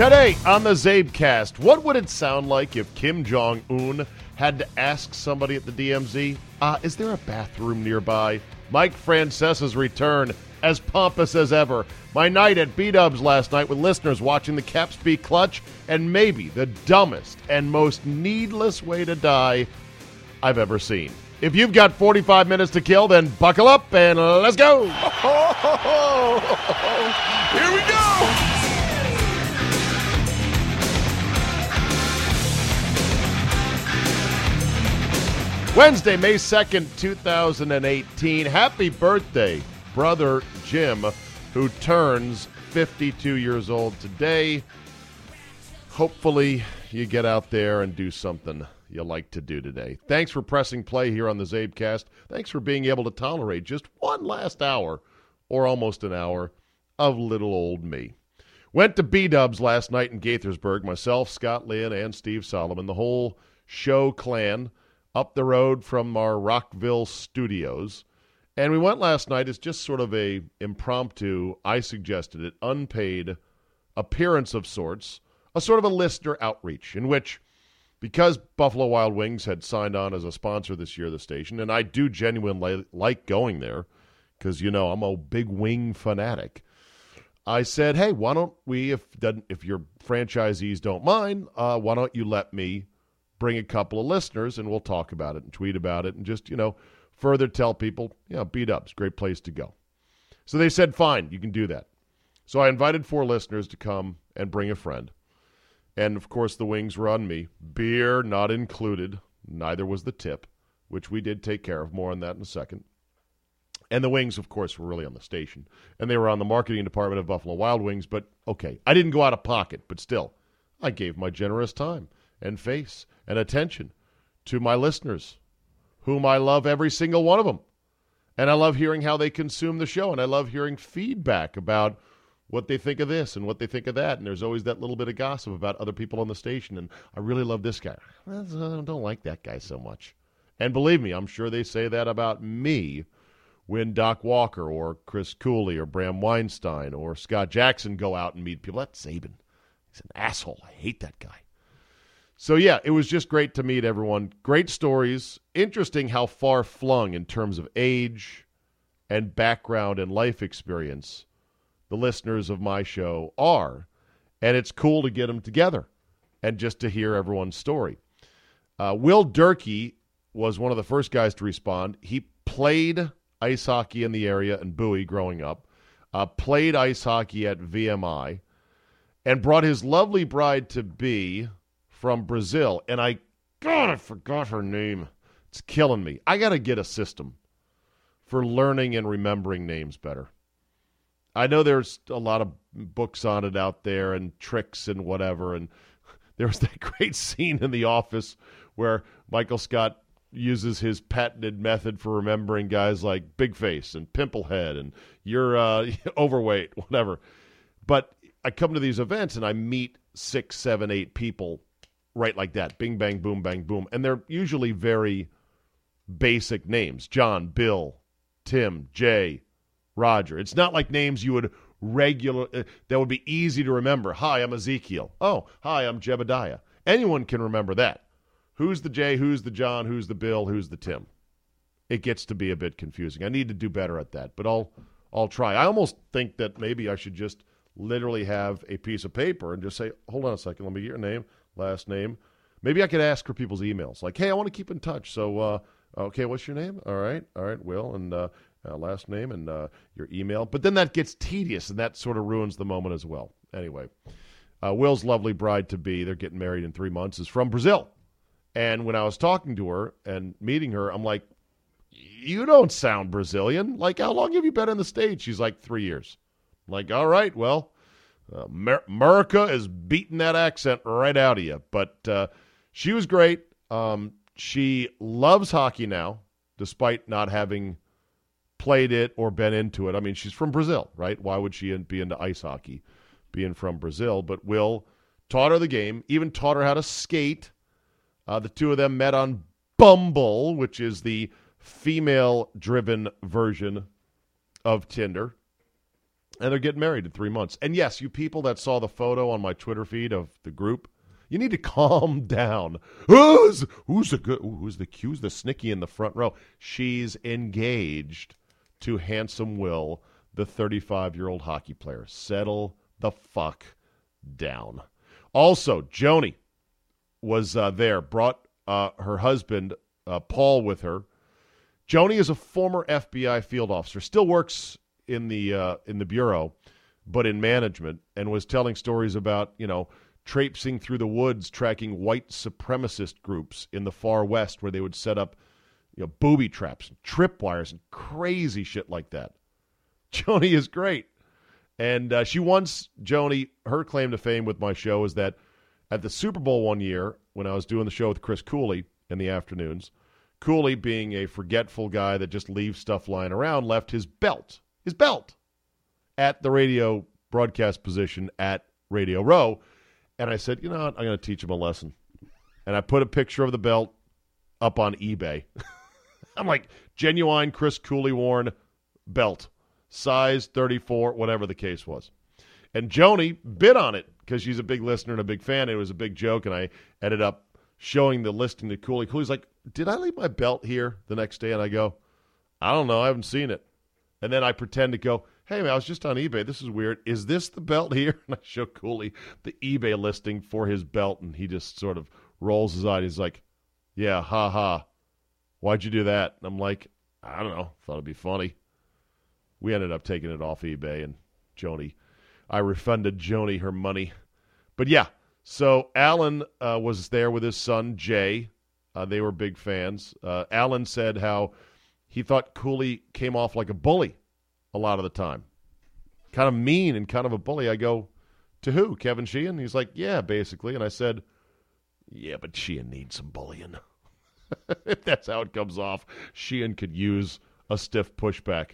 Today on the Zabecast, what would it sound like if Kim Jong Un had to ask somebody at the DMZ, uh, is there a bathroom nearby? Mike Francesa's return, as pompous as ever. My night at B Dubs last night with listeners watching the Caps be clutch, and maybe the dumbest and most needless way to die I've ever seen. If you've got 45 minutes to kill, then buckle up and let's go. Here we go. Wednesday, May 2nd, 2018. Happy birthday, brother Jim, who turns 52 years old today. Hopefully, you get out there and do something you like to do today. Thanks for pressing play here on the Zabecast. Thanks for being able to tolerate just one last hour, or almost an hour, of little old me. Went to B Dubs last night in Gaithersburg. Myself, Scott Lynn, and Steve Solomon, the whole show clan up the road from our Rockville studios. And we went last night as just sort of a impromptu, I suggested it, unpaid appearance of sorts, a sort of a listener outreach in which because Buffalo Wild Wings had signed on as a sponsor this year of the station, and I do genuinely like going there because you know I'm a big wing fanatic. I said, "Hey, why don't we, if if your franchisees don't mind, uh, why don't you let me bring a couple of listeners and we'll talk about it and tweet about it and just, you know, further tell people, you know, B Dubs, great place to go. So they said, fine, you can do that. So I invited four listeners to come and bring a friend. And of course, the wings were on me. Beer not included. Neither was the tip, which we did take care of. More on that in a second. And the wings, of course, were really on the station. And they were on the marketing department of Buffalo Wild Wings. But okay, I didn't go out of pocket, but still, I gave my generous time and face and attention to my listeners, whom I love every single one of them. And I love hearing how they consume the show, and I love hearing feedback about what they think of this and what they think of that. And there's always that little bit of gossip about other people on the station. And I really love this guy. I don't like that guy so much. And believe me, I'm sure they say that about me when Doc Walker or Chris Cooley or Bram Weinstein or Scott Jackson go out and meet people. That's Czaban. He's an asshole. I hate that guy. So, yeah, it was just great to meet everyone. Great stories. Interesting how far flung in terms of age and background and life experience the listeners of my show are. And it's cool to get them together and just to hear everyone's story. Uh, Will Durkee was one of the first guys to respond. He played ice hockey in the area in Bowie growing up, uh, played ice hockey at VMI, and brought his lovely bride to be from Brazil, and I, God, I forgot her name. It's killing me. I got to get a system for learning and remembering names better. I know there's a lot of books on it out there and tricks and whatever. And there was that great scene in The Office where Michael Scott uses his patented method for remembering guys like Big Face and Pimplehead and you're uh, overweight, whatever. But I come to these events and I meet six, seven, eight people right like that bing, bang, boom, bang, boom. And they're usually very basic names John, Bill, Tim, Jay, Roger. It's not like names you would regular uh, that would be easy to remember. Hi, I'm Ezekiel. Oh, hi, I'm Jebediah. Anyone can remember that. Who's the Jay? Who's the John? Who's the Bill? Who's the Tim? It gets to be a bit confusing. I need to do better at that, but I'll I'll try. I almost think that maybe I should just literally have a piece of paper and just say, "Hold on a second, let me get your name." Last name. Maybe I could ask for people's emails, like, "Hey, I want to keep in touch." So, uh, okay, what's your name? All right, all right, Will, and uh, uh, last name and uh, your email. But then that gets tedious, and that sort of ruins the moment as well. Anyway, uh, Will's lovely bride to be, they're getting married in three months, is from Brazil. And when I was talking to her and meeting her, I'm like, "You don't sound Brazilian. Like, how long have you been in the states?" She's like, three years. I'm like, all right, well uh, America is beating that accent right out of you. But uh, she was great. Um, she loves hockey now, despite not having played it or been into it. I mean, she's from Brazil, right? Why would she be into ice hockey, being from Brazil? But Will taught her the game, even taught her how to skate. Uh, the two of them met on Bumble, which is the female driven version of Tinder. And they're getting married in three months. And yes, you people that saw the photo on my Twitter feed of the group, you need to calm down. Who's who's the good? Who's the who's the snicky in the front row? She's engaged to handsome Will, the 35 year old hockey player. Settle the fuck down. Also, Joni was uh, there, brought uh, her husband uh, Paul with her. Joni is a former FBI field officer, still works in the uh, in the bureau, but in management, and was telling stories about you know traipsing through the woods, tracking white supremacist groups in the far west, where they would set up you know booby traps, and tripwires, and crazy shit like that. Joni is great, and uh, she once Joni her claim to fame with my show is that at the Super Bowl one year when I was doing the show with Chris Cooley in the afternoons. Cooley, being a forgetful guy that just leaves stuff lying around, left his belt, his belt, at the radio broadcast position at Radio Row. And I said, you know what? I'm going to teach him a lesson. And I put a picture of the belt up on eBay. I'm like, genuine Chris Cooley worn belt, size 34, whatever the case was. And Joni bid on it because she's a big listener and a big fan. It was a big joke, and I ended up showing the listing to Cooley. Cooley's like, Did I leave my belt here the next day? And I go, I don't know. I haven't seen it. And then I pretend to go, Hey, man, I was just on eBay. This is weird. Is this the belt here? And I show Cooley the eBay listing for his belt, and he just sort of rolls his eyes. He's like, Yeah, ha ha. Why'd you do that? And I'm like, I don't know. Thought it'd be funny. We ended up taking it off eBay, and Joni, I refunded Joni her money. But yeah, so Alan uh, was there with his son Jay. Uh, they were big fans. Uh, Alan said how he thought Cooley came off like a bully a lot of the time, kind of mean and kind of a bully. I go, to who? Kevin Sheehan? He's like, yeah, basically. And I said, yeah, but Sheehan needs some bullying. if that's how it comes off, Sheehan could use a stiff pushback.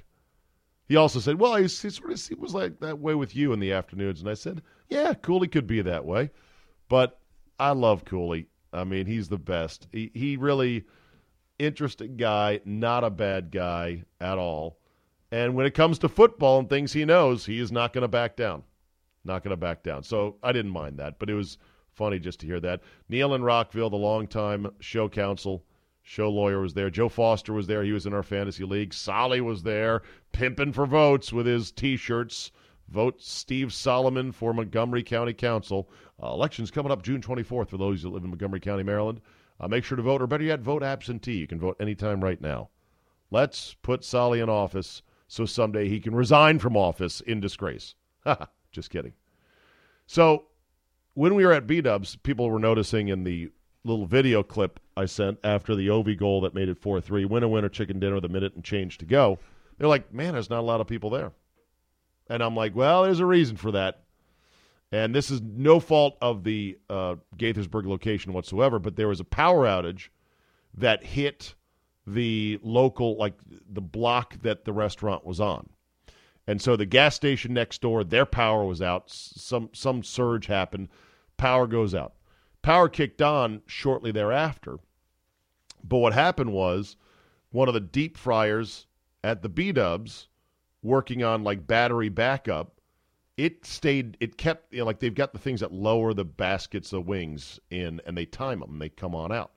He also said, well, he, sort of he was like that way with you in the afternoons. And I said, yeah, Cooley could be that way. But I love Cooley. I mean, he's the best. He he really interesting guy, not a bad guy at all. And when it comes to football and things he knows, he is not going to back down. Not going to back down. So I didn't mind that, but it was funny just to hear that. Neil in Rockville, the longtime show counsel, show lawyer, was there. Joe Foster was there. He was in our fantasy league. Solly was there, pimping for votes with his T-shirts. Vote Steve Solomon for Montgomery County Council. Uh, elections coming up June 24th for those who live in Montgomery County, Maryland. Uh, make sure to vote, or better yet, vote absentee. You can vote anytime right now. Let's put Solly in office so someday he can resign from office in disgrace. Just kidding. So when we were at B Dubs, people were noticing in the little video clip I sent after the Ovi goal that made it 4 3, win a winner, chicken dinner the minute and change to go. They're like, man, there's not a lot of people there. And I'm like, well, there's a reason for that. And this is no fault of the uh, Gaithersburg location whatsoever, but there was a power outage that hit the local, like the block that the restaurant was on. And so the gas station next door, their power was out. Some some surge happened. Power goes out. Power kicked on shortly thereafter. But what happened was one of the deep fryers at the B Dubs working on like battery backup, it stayed. It kept you know, like they've got the things that lower the baskets the wings in, and they time them. And they come on out.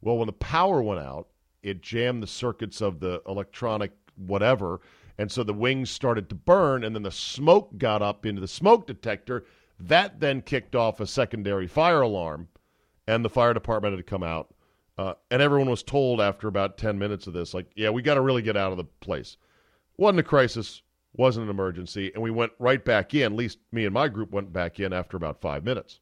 Well, when the power went out, it jammed the circuits of the electronic whatever, and so the wings started to burn, and then the smoke got up into the smoke detector. That then kicked off a secondary fire alarm, and the fire department had to come out. Uh, and everyone was told after about 10 minutes of this, like, yeah, we got to really get out of the place. Wasn't a crisis, wasn't an emergency, and we went right back in. At least me and my group went back in after about five minutes.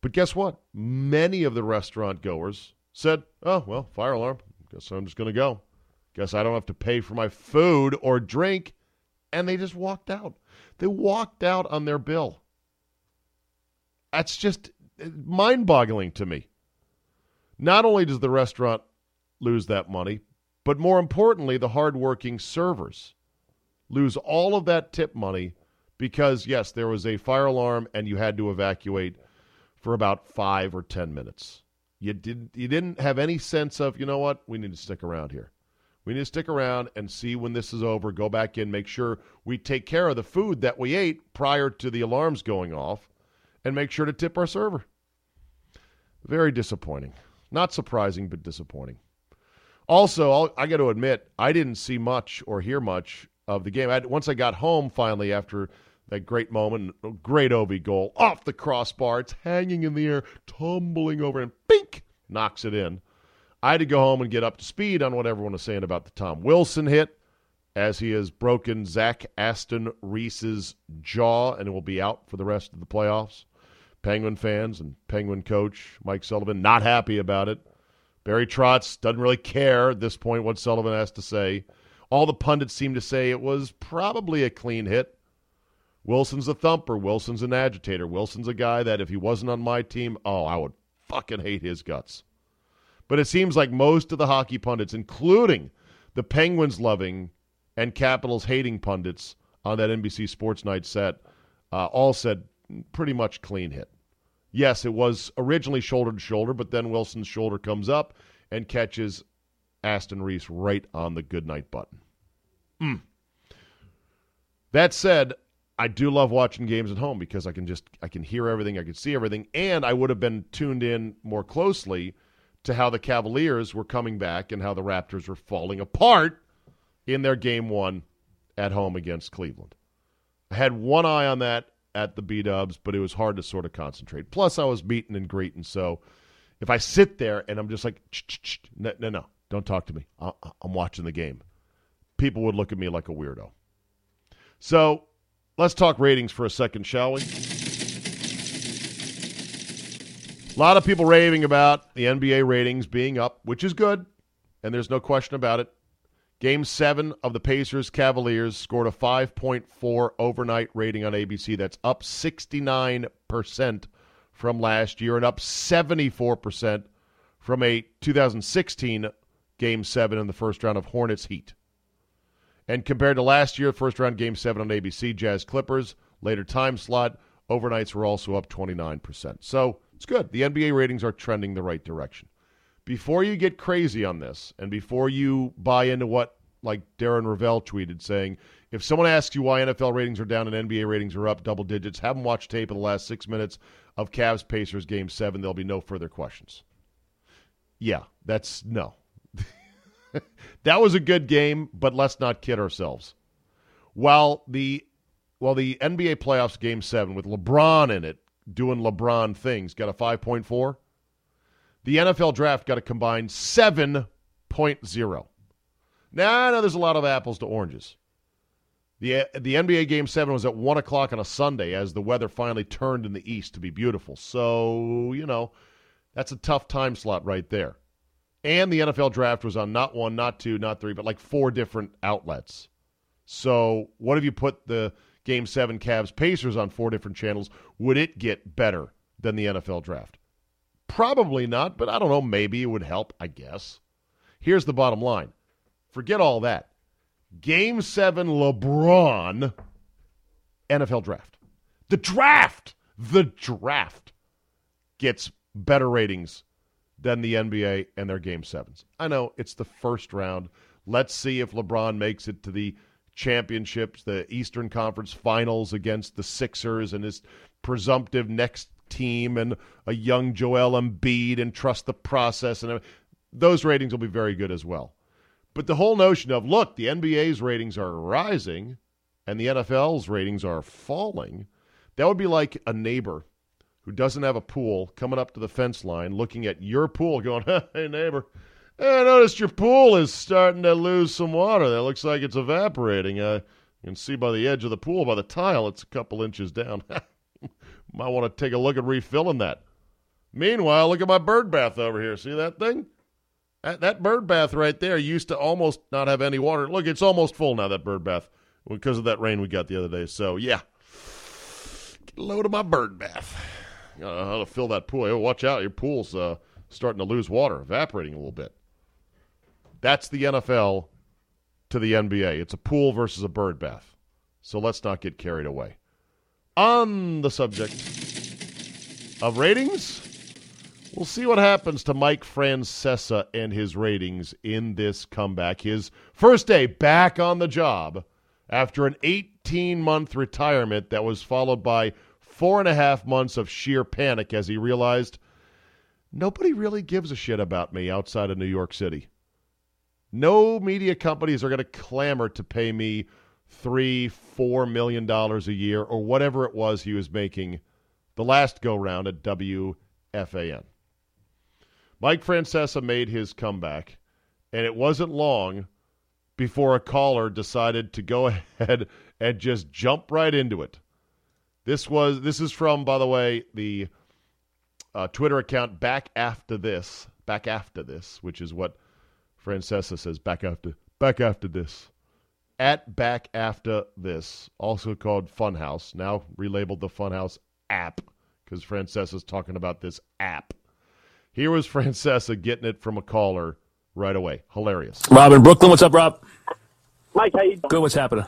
But guess what? Many of the restaurant goers said, oh, well, fire alarm. Guess I'm just going to go. Guess I don't have to pay for my food or drink. And they just walked out. They walked out on their bill. That's just uh, mind boggling to me. Not only does the restaurant lose that money, but more importantly, the hardworking servers lose all of that tip money because, yes, there was a fire alarm and you had to evacuate for about five or ten minutes. You didn't you didn't have any sense of, you know what, we need to stick around here. We need to stick around and see when this is over, go back in, make sure we take care of the food that we ate prior to the alarms going off, and make sure to tip our server. Very disappointing. Not surprising, but disappointing. Also, I'll, i got to admit, I didn't see much or hear much of the game. I, once I got home finally after that great moment, great Ovi goal off the crossbar, it's hanging in the air, tumbling over, and bink knocks it in. I had to go home and get up to speed on what everyone was saying about the Tom Wilson hit, as he has broken Zach Aston Reese's jaw and will be out for the rest of the playoffs. Penguin fans and Penguin coach Mike Sullivan not happy about it. Barry Trotz doesn't really care at this point what Sullivan has to say. All the pundits seem to say it was probably a clean hit. Wilson's a thumper. Wilson's an agitator. Wilson's a guy that if he wasn't on my team, oh, I would fucking hate his guts. But it seems like most of the hockey pundits, including the Penguins loving and Capitals hating pundits on that NBC Sports Night set, uh, all said pretty much clean hit. Yes, it was originally shoulder to shoulder, but then Wilson's shoulder comes up and catches Aston Reese right on the goodnight button. Mm. That said, I do love watching games at home because I can just I can hear everything, I can see everything, and I would have been tuned in more closely to how the Cavaliers were coming back and how the Raptors were falling apart in their game one at home against Cleveland. I had one eye on that at the B Dubs, but it was hard to sort of concentrate. Plus, I was meeting and greeting, so if I sit there and I'm just like, no, no, no, don't talk to me. I'm watching the game. People would look at me like a weirdo. So let's talk ratings for a second, shall we? A lot of people raving about the NBA ratings being up, which is good, and there's no question about it. Game seven of the Pacers Cavaliers scored a 5.4 overnight rating on ABC. That's up 69% from last year and up 74% from a 2016 Game 7 in the first round of Hornets Heat. And compared to last year, first round Game 7 on ABC, Jazz Clippers, later time slot, overnights were also up 29%. So it's good. The NBA ratings are trending the right direction. Before you get crazy on this, and before you buy into what, like Darren Rovell tweeted, saying, if someone asks you why NFL ratings are down and NBA ratings are up double digits, have them watch tape of the last six minutes of Cavs Pacers Game 7. There'll be no further questions. Yeah, that's no. that was a good game, but let's not kid ourselves. While the while the NBA playoffs game 7 with LeBron in it doing LeBron things got a 5.4, the NFL draft got a combined 7.0. Now, I know there's a lot of apples to oranges. The, the NBA Game 7 was at 1 o'clock on a Sunday as the weather finally turned in the east to be beautiful. So, you know, that's a tough time slot right there. And the NFL draft was on not one, not two, not three, but like four different outlets. So, what if you put the Game 7 Cavs Pacers on four different channels? Would it get better than the NFL draft? Probably not, but I don't know. Maybe it would help, I guess. Here's the bottom line forget all that. Game 7 LeBron NFL draft. The draft, the draft gets better ratings than the NBA and their game sevens. I know it's the first round. Let's see if LeBron makes it to the championships, the Eastern Conference finals against the Sixers and his presumptive next team and a young Joel Embiid and trust the process and those ratings will be very good as well. But the whole notion of look, the NBA's ratings are rising and the NFL's ratings are falling, that would be like a neighbor who doesn't have a pool coming up to the fence line, looking at your pool, going, "Hey neighbor, I noticed your pool is starting to lose some water. That looks like it's evaporating. Uh, you can see by the edge of the pool, by the tile, it's a couple inches down. Might want to take a look at refilling that. Meanwhile, look at my bird bath over here. See that thing? That, that bird bath right there used to almost not have any water. Look, it's almost full now, that bird bath, because of that rain we got the other day. So, yeah. Get a load of my bird bath. Uh, how to fill that pool. Oh, watch out, your pool's uh, starting to lose water, evaporating a little bit. That's the NFL to the NBA. It's a pool versus a bird bath. So let's not get carried away. On the subject of ratings, We'll see what happens to Mike Francesa and his ratings in this comeback. His first day back on the job after an 18 month retirement that was followed by four and a half months of sheer panic as he realized nobody really gives a shit about me outside of New York City. No media companies are going to clamor to pay me three, four million dollars a year or whatever it was he was making the last go round at WFAN. Mike Francesa made his comeback, and it wasn't long before a caller decided to go ahead and just jump right into it. This was this is from, by the way, the uh, Twitter account back after this, back after this, which is what Francesa says back after back after this. At back after this, also called Funhouse, now relabeled the Funhouse app because Francesa's talking about this app. Here was Francesa getting it from a caller right away. Hilarious. Rob in Brooklyn, what's up, Rob? Mike, how you doing? Good, what's happening?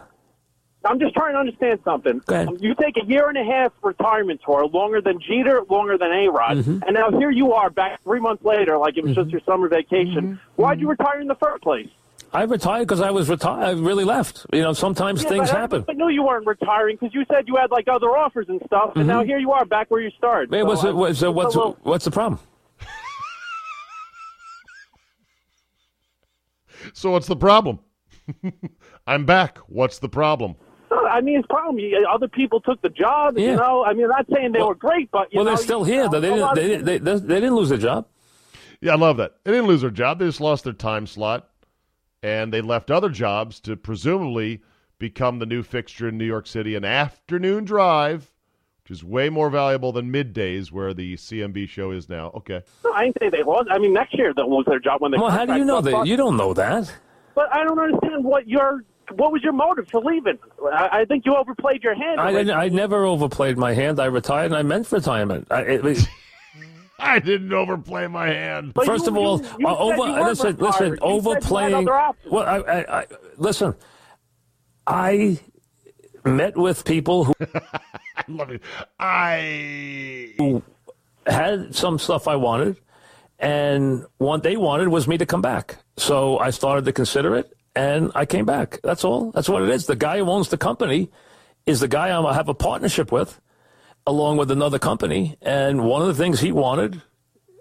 I'm just trying to understand something. Go ahead. You take a year and a half retirement tour, longer than Jeter, longer than A Rod, Mm-hmm. and now here you are back three months later, like it was just your summer vacation. Mm-hmm. Why'd you retire in the first place? I retired because I was retired. I really left. You know, sometimes Yeah, things but happen. I knew you weren't retiring because you said you had like other offers and stuff, and now here you are back where you started. Man, So, what's, the- what's, the- what's, little- what's the problem? So what's the problem? I'm back. What's the problem? I mean, it's problem. Other people took the job. Yeah. You know, I mean, I'm not saying they Well- were great, but you Well, know, they're still you here. know, though. They didn't, of they, people- they, they, they didn't lose their job. Yeah, I love that. They didn't lose their job. They just lost their time slot, and they left other jobs to presumably become the new fixture in New York City, an afternoon drive, which is way more valuable than middays, where the CMB show is now. Okay. No, I didn't say they lost. I mean, next year they'll lose their job when they. Well, how do you know that? but- You don't know that. But I don't understand what your what was your motive for leaving. I, I think you overplayed your hand. I, didn't, I never overplayed my hand. I retired and I meant retirement. I, it, it- I didn't overplay my hand. But First you- of all, you- you uh, over. you Listen, retired. listen. You said you had Overplaying. Well, I, I, I, listen. I met with people who I love it. I. had some stuff I wanted, and what they wanted was me to come back. So I started to consider it, and I came back. That's all. That's what it is. The guy who owns the company is the guy I'm- I have a partnership with, along with another company. And one of the things he wanted,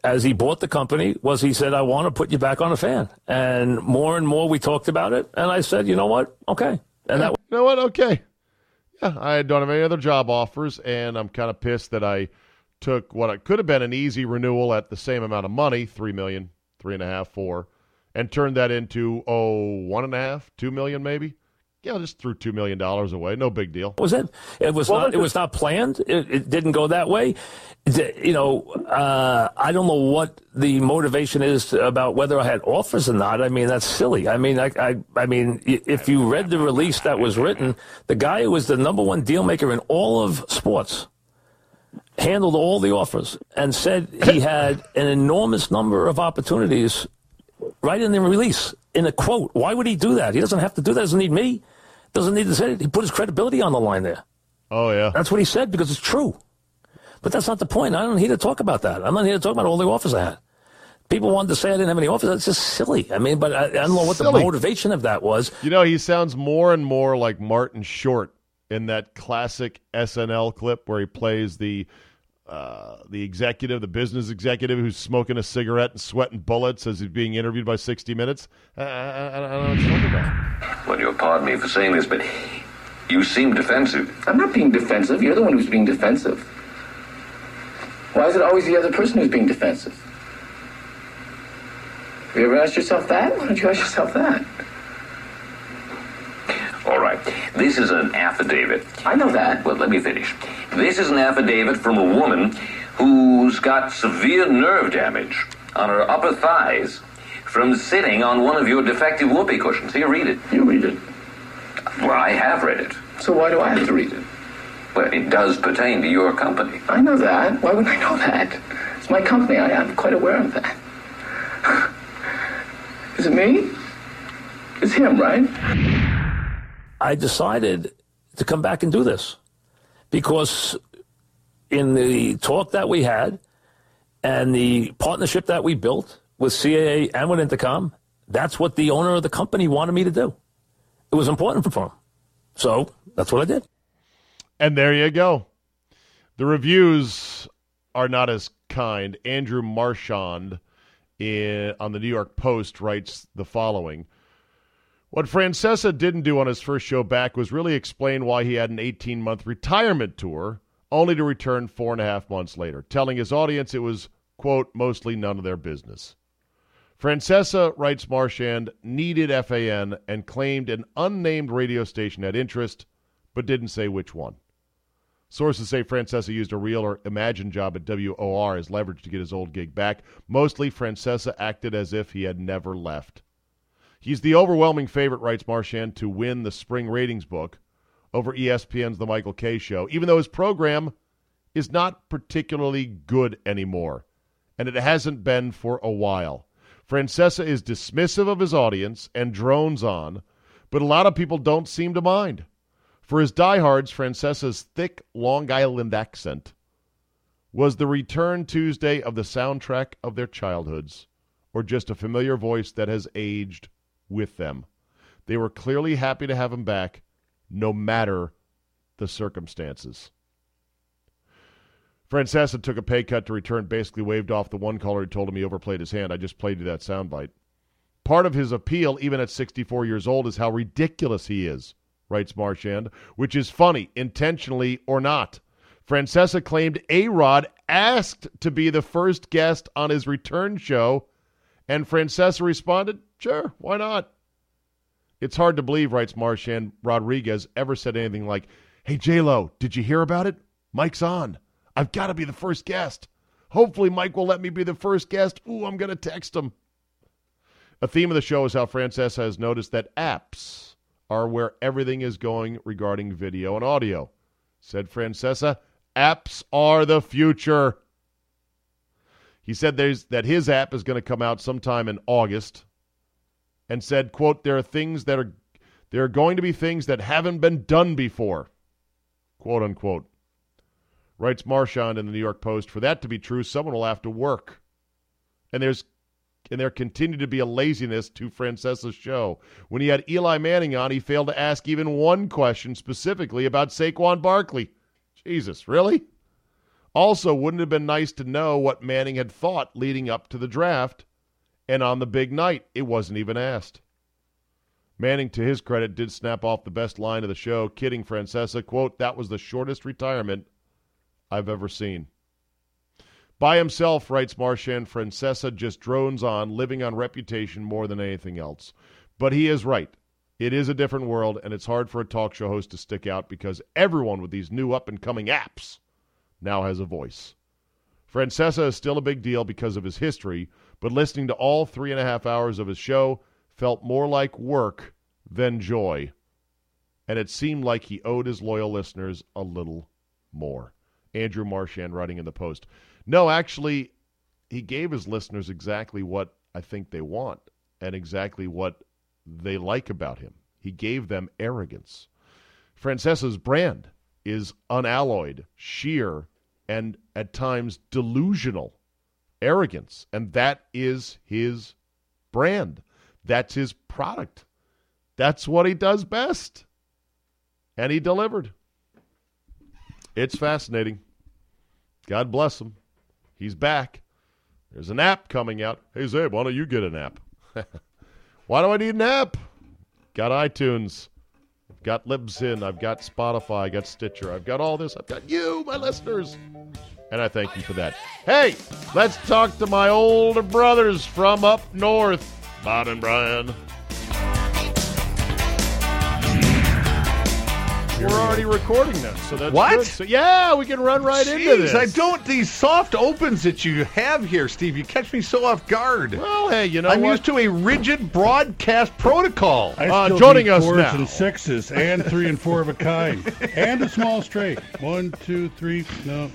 as he bought the company, was he said, "I want to put you back on a fan." And more and more we talked about it, and I said, "You know what? Okay." And that You know what? Okay. Yeah, I don't have any other job offers, and I'm kind of pissed that I took what could have been an easy renewal at the same amount of money, three million, three and a half, four, and turned that into oh one and a half, two million maybe. Yeah, I just threw two million dollars away. No big deal. was it. It was Well, not. It was not planned. It, it didn't go that way. You know, uh, I don't know what the motivation is about whether I had offers or not. I mean, that's silly. I mean, I, I, I mean, if you read the release that was written, the guy who was the number one deal maker in all of sports handled all the offers and said he had an enormous number of opportunities right in the release in a quote. Why would he do that? He doesn't have to do that. He Doesn't need me. Doesn't need to say it. He put his credibility on the line there. Oh yeah. That's what he said because it's true. But that's not the point. I'm not here to talk about that. I'm not here to talk about all the offers I had. People wanted to say I didn't have any offers. That's just silly. I mean, but I, I don't know what Silly. the motivation of that was. You know, he sounds more and more like Martin Short in that classic SNL clip where he plays the uh, the executive, the business executive who's smoking a cigarette and sweating bullets as he's being interviewed by 60 Minutes. I, I, I, I don't know what you're talking about. Well, you'll pardon me for saying this, but you seem defensive. I'm not being defensive. You're the one who's being defensive. Why is it always the other person who's being defensive? Have you ever asked yourself that? Why don't you ask yourself that? All right. This is an affidavit. I know that. Well, let me finish. This is an affidavit from a woman who's got severe nerve damage on her upper thighs from sitting on one of your defective whoopee cushions. Here, read it. You read it. Well, I have read it. So why do I have to read it? Well, it does pertain to your company. I know that. Why wouldn't I know that? It's my company. I am quite aware of that. Is it me? It's him, right? I decided to come back and do this because in the talk that we had, and the partnership that we built with CAA and with Entercom, that's what the owner of the company wanted me to do. It was important for him. So that's what I did. And there you go. The reviews are not as kind. Andrew Marchand in, on the New York Post writes the following. What Francesa didn't do on his first show back was really explain why he had an 18 month retirement tour, only to return four and a half months later, telling his audience it was, quote, mostly none of their business. Francesa, writes Marchand, needed FAN and claimed an unnamed radio station had interest, but didn't say which one. Sources say Francesa used a real or imagined job at WOR as leverage to get his old gig back. Mostly, Francesa acted as if he had never left. He's the overwhelming favorite, writes Marchand, to win the spring ratings book over ESPN's The Michael Kay Show, even though his program is not particularly good anymore, and it hasn't been for a while. Francesa is dismissive of his audience and drones on, but a lot of people don't seem to mind. For his diehards, Francesa's thick Long Island accent was the return Tuesday of the soundtrack of their childhoods, or just a familiar voice that has aged with them. They were clearly happy to have him back, no matter the circumstances. Francesa took a pay cut to return, basically waved off the one caller who told him he overplayed his hand. I just played you that soundbite. Part of his appeal, even at 64 years old, is how ridiculous he is, writes Marchand, which is funny, intentionally or not. Francesa claimed A Rod asked to be the first guest on his return show, and Francesa responded, Sure, why not? It's hard to believe, writes Marchand Rodriguez, ever said anything like, Hey, J-Lo, did you hear about it? Mike's on. I've got to be the first guest. Hopefully, Mike will let me be the first guest. Ooh, I'm going to text him. A theme of the show is how Francesa has noticed that apps are where everything is going regarding video and audio. Said Francesa, apps are the future. He said that his app is going to come out sometime in August and said, quote, there are things that are, there are going to be things that haven't been done before, quote unquote. Writes Marchand in the New York Post, for that to be true, someone will have to work. And there's and there continued to be a laziness to Francesa's show. When he had Eli Manning on, he failed to ask even one question specifically about Saquon Barkley. Jesus, really? Also, wouldn't it have been nice to know what Manning had thought leading up to the draft? And on the big night, it wasn't even asked. Manning, to his credit, did snap off the best line of the show, kidding Francesa, quote, that was the shortest retirement I've ever seen. By himself, writes Marchand, Francesa just drones on, living on reputation more than anything else. But he is right. It is a different world, and it's hard for a talk show host to stick out because everyone with these new up and coming apps now has a voice. Francesa is still a big deal because of his history, but listening to all three and a half hours of his show felt more like work than joy. And it seemed like he owed his loyal listeners a little more. Andrew Marchand writing in the Post. No, actually, he gave his listeners exactly what I think they want and exactly what they like about him. He gave them arrogance. Francesa's brand is unalloyed, sheer, and at times delusional arrogance. And that is his brand. That's his product. That's what he does best. And he delivered. It's fascinating. God bless him. He's back. There's an app coming out. Hey, Zabe, why don't you get an app? why do I need an app? Got iTunes. I've got Libsyn. I've got Spotify. I've got Stitcher. I've got all this. I've got you, my listeners. And I thank you for that. Hey, let's talk to my older brothers from up north, Bob and Brian. We're already recording this, so that's What? good. So yeah, we can run right into Jeez, this. I don't. These soft opens that you have here, Steve, you catch me so off guard. Well, hey, you know I'm what? used to a rigid broadcast protocol. I Uh, still joining do us fours now. and sixes and three and four of a kind and a small straight. One, two, three. No,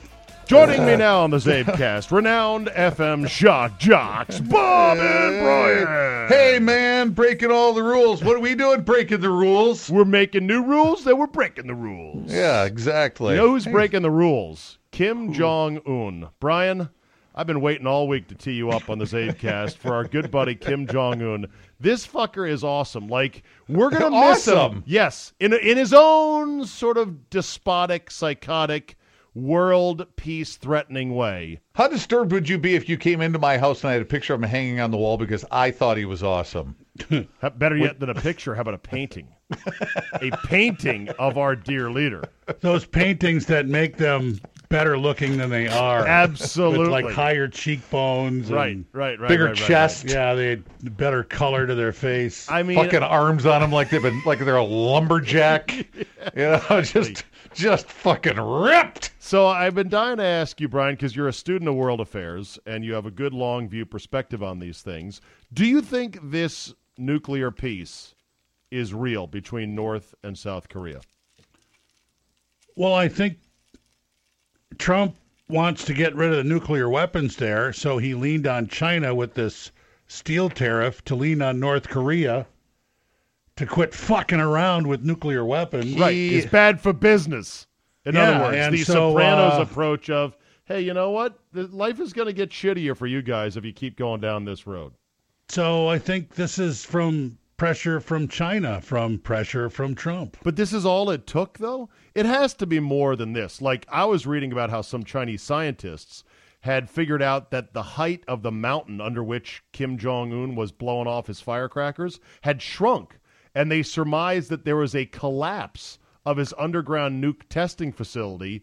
Joining me now on the Zabecast, renowned FM shock jocks, Bob and Brian. Hey, man, breaking all the rules. What are we doing breaking the rules? We're making new rules, then we're breaking the rules. Yeah, exactly. You know who's breaking the rules? Kim Jong Un. Brian, I've been waiting all week to tee you up on the Zabecast for our good buddy Kim Jong Un. This fucker is awesome. Like we're gonna miss him. Awesome. Yes, in in his own sort of despotic, psychotic, world peace threatening way. How disturbed would you be if you came into my house and I had a picture of him hanging on the wall because I thought he was awesome? Better yet than a picture, how about a painting? a painting of our dear leader. Those paintings that make them better looking than they are. Absolutely. With like higher cheekbones. and- Right, right, right. Bigger right, right, right. chest, Yeah, they had better color to their face. I mean, fucking uh, arms on them like they've been like they're a lumberjack. You know, just just fucking ripped. So I've been dying to ask you, Brian, because you're a student of world affairs and you have a good long view perspective on these things. Do you think this nuclear peace is real between North and South Korea? Well, I think Trump wants to get rid of the nuclear weapons there, so he leaned on China with this steel tariff to lean on North Korea to quit fucking around with nuclear weapons. Right. It's bad for business. In Yeah, other words, the so, Sopranos uh, approach of, hey, you know what? The- Life is going to get shittier for you guys if you keep going down this road. So I think this is from pressure from China, from pressure from Trump. But this is all it took, though? It has to be more than this. Like, I was reading about how some Chinese scientists had figured out that the height of the mountain under which Kim Jong un was blowing off his firecrackers had shrunk. And they surmised that there was a collapse of his underground nuke testing facility.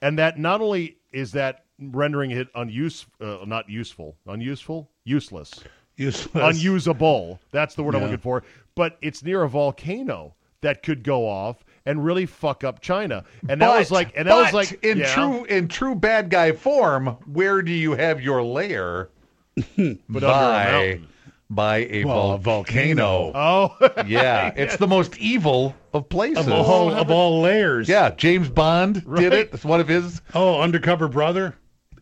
And that not only is that rendering it unuse, uh, not useful, unuseful, useless Useless. unusable. That's the word I'm looking for. But it's near a volcano that could go off and really fuck up China. And that was like, and that was like, in yeah, true in true bad guy form, where do you have your lair? but under a by mountain. By a Well, a volcano. Oh, yeah, it's the most evil of places. of all of all layers. Yeah, James Bond did it. It's one of his Oh, undercover brother.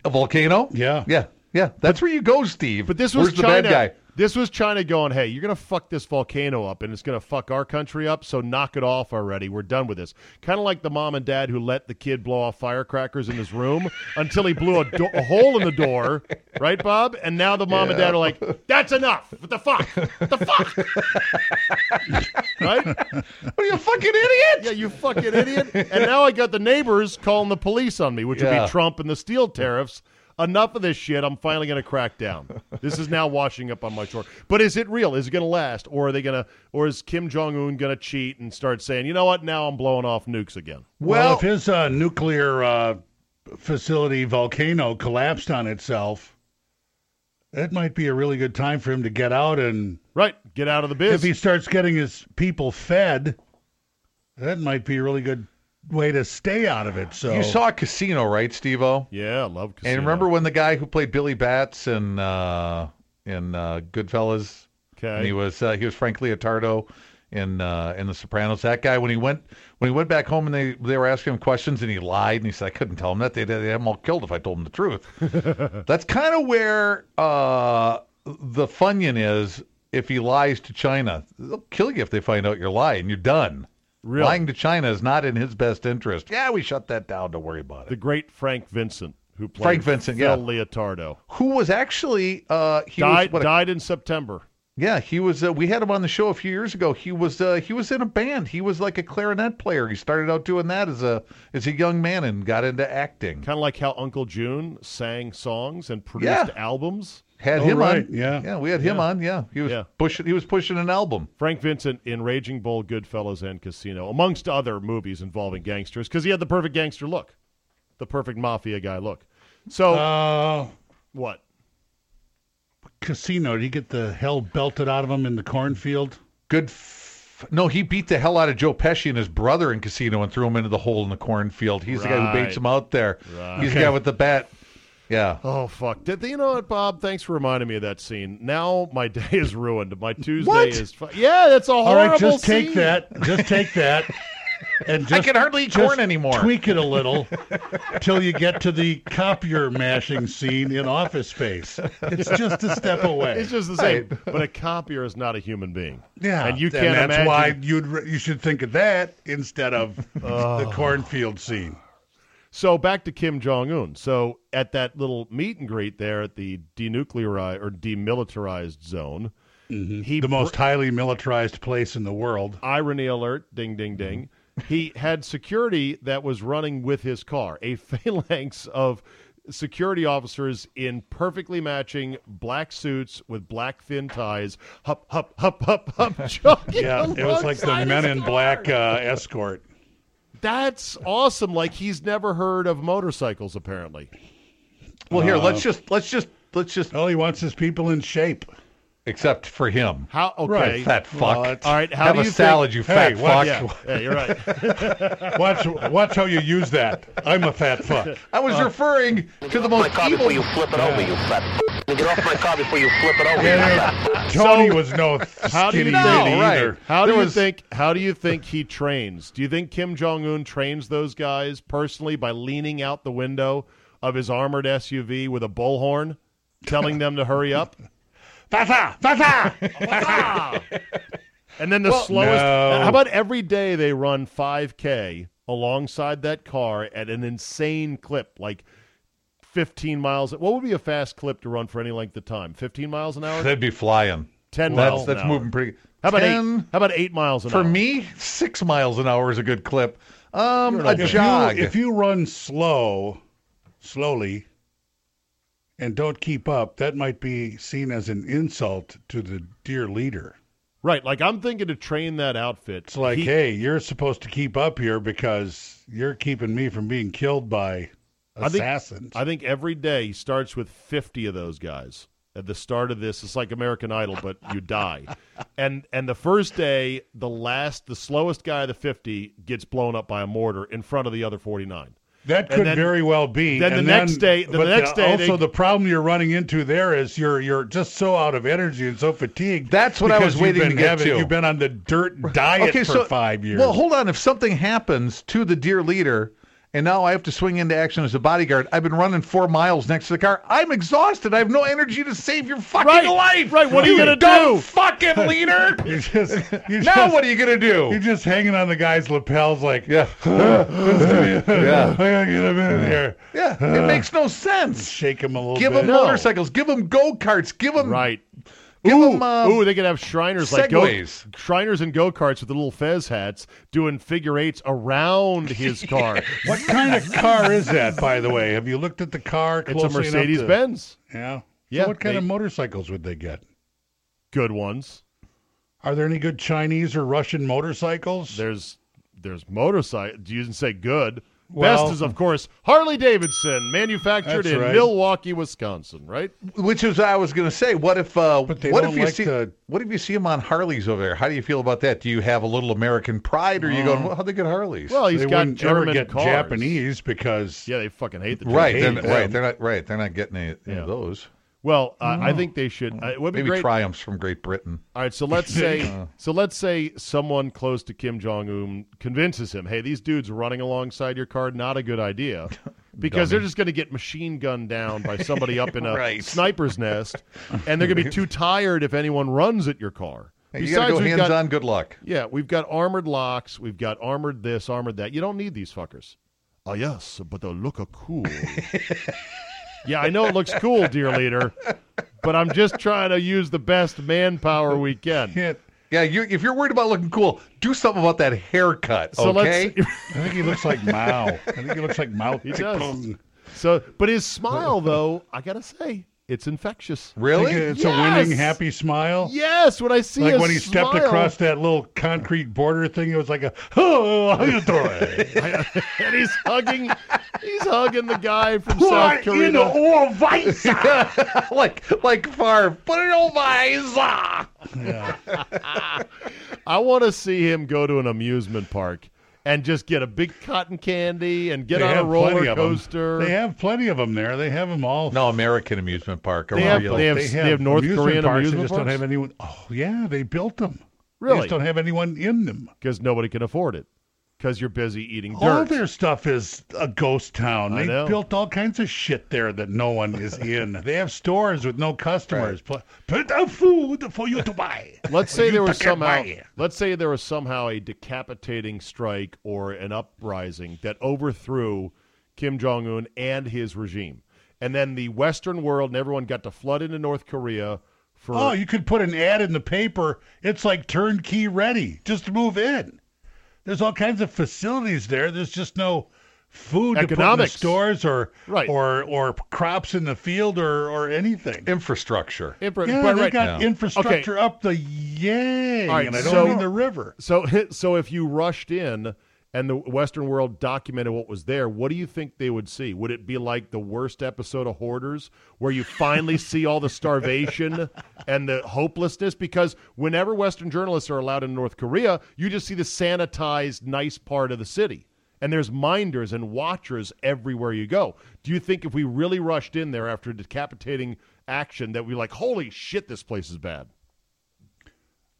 a volcano. Yeah. yeah, yeah. That's where you go, Steve. but this was Where's the China. bad guy? This was China going, hey, you're going to fuck this volcano up and it's going to fuck our country up, so knock it off already. We're done with this. Kind of like the mom and dad who let the kid blow off firecrackers in his room until he blew a, do- a hole in the door, right, Bob? And now the mom and dad are like, that's enough. What the fuck? What the fuck? right? What are you a fucking idiot? Yeah, you fucking idiot. And now I got the neighbors calling the police on me, which would be Trump and the steel tariffs. Enough of this shit. I'm finally going to crack down. This is now washing up on my shore. But is it real? Is it going to last? Or are they going to, or is Kim Jong un going to cheat and start saying, you know what, now I'm blowing off nukes again? Well, Well, if his uh, nuclear uh, facility volcano collapsed on itself, that might be a really good time for him to get out. And Right. Get out of the biz. if he starts getting his people fed, that might be a really good way to stay out of it. So you saw a Casino, right, Steve-O? yeah, I love casino. And remember when the guy who played Billy Bats in uh, in uh, Goodfellas, and Okay. he was uh, he was Frank Leotardo in uh, in The Sopranos. That guy when he went when he went back home and they they were asking him questions and he lied and he said I couldn't tell him that they they had him all killed if I told him the truth. That's kind of where uh, the Funyun is. If he lies to China, they'll kill you if they find out you're lying. You're done. Really? Lying to China is not in his best interest. Yeah, we shut that down. Don't worry about it. the great Frank Vincent, who played Frank Vincent, Phil yeah. Leotardo. Who was actually uh, he Died, was what, died in September. Yeah, he was. Uh, we had him on the show a few years ago. He was. Uh, he was in a band. He was like a clarinet player. He started out doing that as a as a young man and got into acting. Kind of like how Uncle June sang songs and produced Yeah. albums. Had Oh, him right, on. yeah. yeah, we had him Yeah. on. Yeah, he was Yeah. pushing. He was pushing an album. Frank Vincent in Raging Bull, Goodfellas, and Casino, amongst other movies involving gangsters, because he had the perfect gangster look, the perfect mafia guy look. So uh, what? casino. Did he get the hell belted out of him in the cornfield? Good. No, he beat the hell out of Joe Pesci and his brother in Casino and threw him into the hole in the cornfield. He's the guy who Right. baits him out there. Right. He's the guy with the bat. Yeah. Oh fuck! Did you know what, Bob? Thanks for reminding me of that scene. Now my day is ruined. My Tuesday What? is fu- yeah. That's a horrible. All right, just take scene. that. Just take that. And just, I can hardly eat corn anymore. Tweak it a little till you get to the copier mashing scene in Office Space. It's just a step away. It's just the same. But a copier is not a human being. yeah, and you can't that's imagine. why you'd re- you should think of that instead of oh. the cornfield scene. So back to Kim Jong Un. So at that little meet and greet there at the denuclearized or demilitarized zone, he the most highly militarized place in the world. irony alert, ding, ding, ding. He had security that was running with his car, a phalanx of security officers in perfectly matching black suits with black thin ties, hup, hup, hup, hup, hup, Yeah, it was like the Men in. Black uh, escort. That's awesome. Like he's never heard of motorcycles, apparently. Well, here Uh, let's just let's just let's just Oh, he wants his people in shape. except for him. How? Okay. Right. Fat fuck. Well, All right. How Have do a you salad, think, you fat Hey, what- fuck. Yeah, yeah, you're right. Watch, watch how you use that. I'm a fat fuck. I was referring to the most car evil. before you flip it over, you fat. Get off my car before you flip it over, you. Tony So- was no How do you skinny know, right. either. How do There you think? How do you think he trains? Do you think Kim Jong Un trains those guys personally by leaning out the window of his armored SUV with a bullhorn, telling them to hurry up? Fata, fata. And then the slowest. no. How about every day they run 5K alongside that car at an insane clip, like 15 miles? What would be a fast clip to run for any length of time? 15 miles an hour? They'd be flying. 10 That's miles that's an hour. moving pretty. How about 10, eight? How about eight miles an For hour? For me, six miles an hour is a good clip. Um, a if you, jog. if you run slow, slowly, and don't keep up, that might be seen as an insult to the dear leader. Right, like I'm thinking to train that outfit. It's like, he- hey, you're supposed to keep up here because you're keeping me from being killed by I think- I think every day starts with 50 of those guys. At the start of this, it's like American Idol, but you die. and and the first day, the last, the slowest guy of the 50 gets blown up by a mortar in front of the other 49. that could then- very well be. then the And next day- the but uh, next day Also, they- the problem you're running into there is you're you're just so out of energy and so fatigued. That's what I was waiting to been get having, to. You've been on the dirt diet okay, for so five years. Well, hold on. If something happens to the dear leader, and now I have to swing into action as a bodyguard, I've been running four miles next to the car. I'm exhausted. I have no energy to save your fucking Right, life. right, what are you gonna dumb do? Fucking leader. You're just, you're now just, what are you gonna do? You're just hanging on the guy's lapels, like, Yeah, Yeah. I yeah, gotta get him in here. yeah. It makes no sense. Shake him a little Give bit. them No. motorcycles. Give him go karts. Give him Right. Give ooh, 'em, uh, ooh, they could have Shriners like go, Segways. Shriners and go karts with the little fez hats doing figure eights around his car. What kind of car is that, by the way? Have you looked at the car it's a Mercedes to- Benz. Yeah. So Yeah, what kind they- of motorcycles would they get? Good ones. Are there any good Chinese or Russian motorcycles? There's there's motorcycle. You didn't say good. Well- Best is of course Harley Davidson, manufactured in right. Milwaukee, Wisconsin. Right? Which is what I was going to say. What if? Uh, what if you like see? the- What if you see him on Harleys over there? How do you feel about that? Do you have a little American pride, or are you going, well, how they get Harleys? Well, he's they got wouldn't ever German get cars. Japanese because Yeah, they fucking hate the right, they're, right. them. They're not right. They're not getting any, any Yeah. of those. Well, uh, I think they should. Uh, it would be Maybe great. triumphs from Great Britain. All right, so let's say so let's say someone close to Kim Jong Un convinces him, "Hey, these dudes running alongside your car not a good idea." Because they're just going to get machine gunned down by somebody up in a Right. sniper's nest, and they're going to be too tired if anyone runs at your car. Hey, you got to go we've hands got, on. Good luck. Yeah, we've got armored locks, we've got armored this, armored that. You don't need these fuckers. Oh yes, but they'll look a cool. Yeah, I know it looks cool, dear leader, but I'm just trying to use the best manpower we can. hit. Yeah, you, if you're worried about looking cool, do something about that haircut. So okay. let's I think he looks like Mao. I think he looks like Mao. He does. So, but his smile, though, I gotta say, it's infectious. really? It's Yes! a winning, happy smile. Yes, when I see Like his when he stepped across that little concrete border thing, it was like a, oh, how you doing? and he's hugging, he's hugging the guy from South Korea. all vice. like like Favre. Put it on my eyes. I want to see him go to an amusement park and just get a big cotton candy and get They on a roller plenty of 'em. coaster. They have plenty of them there. They have them all. No, American amusement park. A They have- real- they have- they have North amusement Korean parks. amusement They just don't have anyone. Oh yeah, they built them. They Really? just don't have anyone in them. because nobody can afford it because you're busy eating All their stuff is a ghost town. I They know. built all kinds of shit there that no one is in. they have stores with no customers. Pl- Put the food for you to buy. Let's say there was somehow let's say there was somehow a decapitating strike or an uprising that overthrew Kim Jong Un and his regime. And then the Western world and everyone got to flood into North Korea for Oh, you could put an ad in the paper. It's like turnkey ready. Just move in. There's all kinds of facilities there. There's just no food to put in the stores or Right. or or crops in the field or or anything. Infrastructure. Impro- Yeah, but they right. got Yeah. infrastructure up the yang, All right, and I don't so- mean the river. So, so if you rushed in and the Western world documented what was there, what do you think they would see? Would it be like the worst episode of Hoarders, where you finally see all the starvation and the hopelessness? Because whenever Western journalists are allowed in North Korea, you just see the sanitized, nice part of the city. And there's minders and watchers everywhere you go. Do you think if we really rushed in there after a decapitating action that we like, holy shit, this place is bad?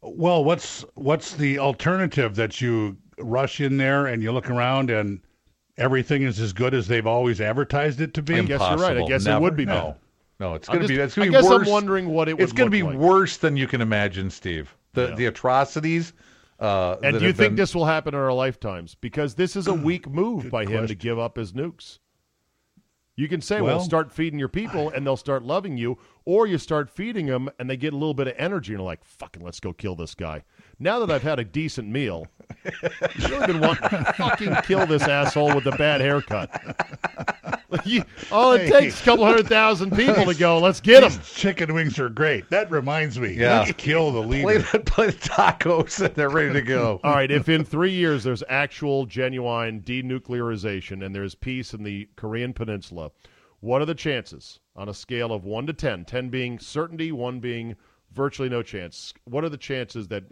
Well, what's what's the alternative that you rush in there and you look around and everything is as good as they've always advertised it to be? I guess you're right. I Impossible. guess it would be no. bad. No, it's going to be. It's going I to be guess I'm worse. wondering what it would It's going to be like. worse than you can imagine, Steve. The the atrocities. Uh, And do you think been- this will happen in our lifetimes? Because this is a weak move by him to give up his nukes. You can say, well, Well- start feeding your people and they'll start loving you, or you start feeding them and they get a little bit of energy and are like, fucking, let's go kill this guy. Now that I've had a decent meal, I've really been wanting to fucking kill this asshole with the bad haircut. You- all it Hey. takes is a couple hundred thousand people to go, let's get them. Chicken wings are great. That reminds me. Yeah. Let's kill the leader. play leader. the, play the tacos and they're ready to go. All right, if in three years there's actual, genuine denuclearization and there's peace in the Korean Peninsula, what are the chances on a scale of 1 to 10, 10 being certainty, 1 being virtually no chance? What are the chances that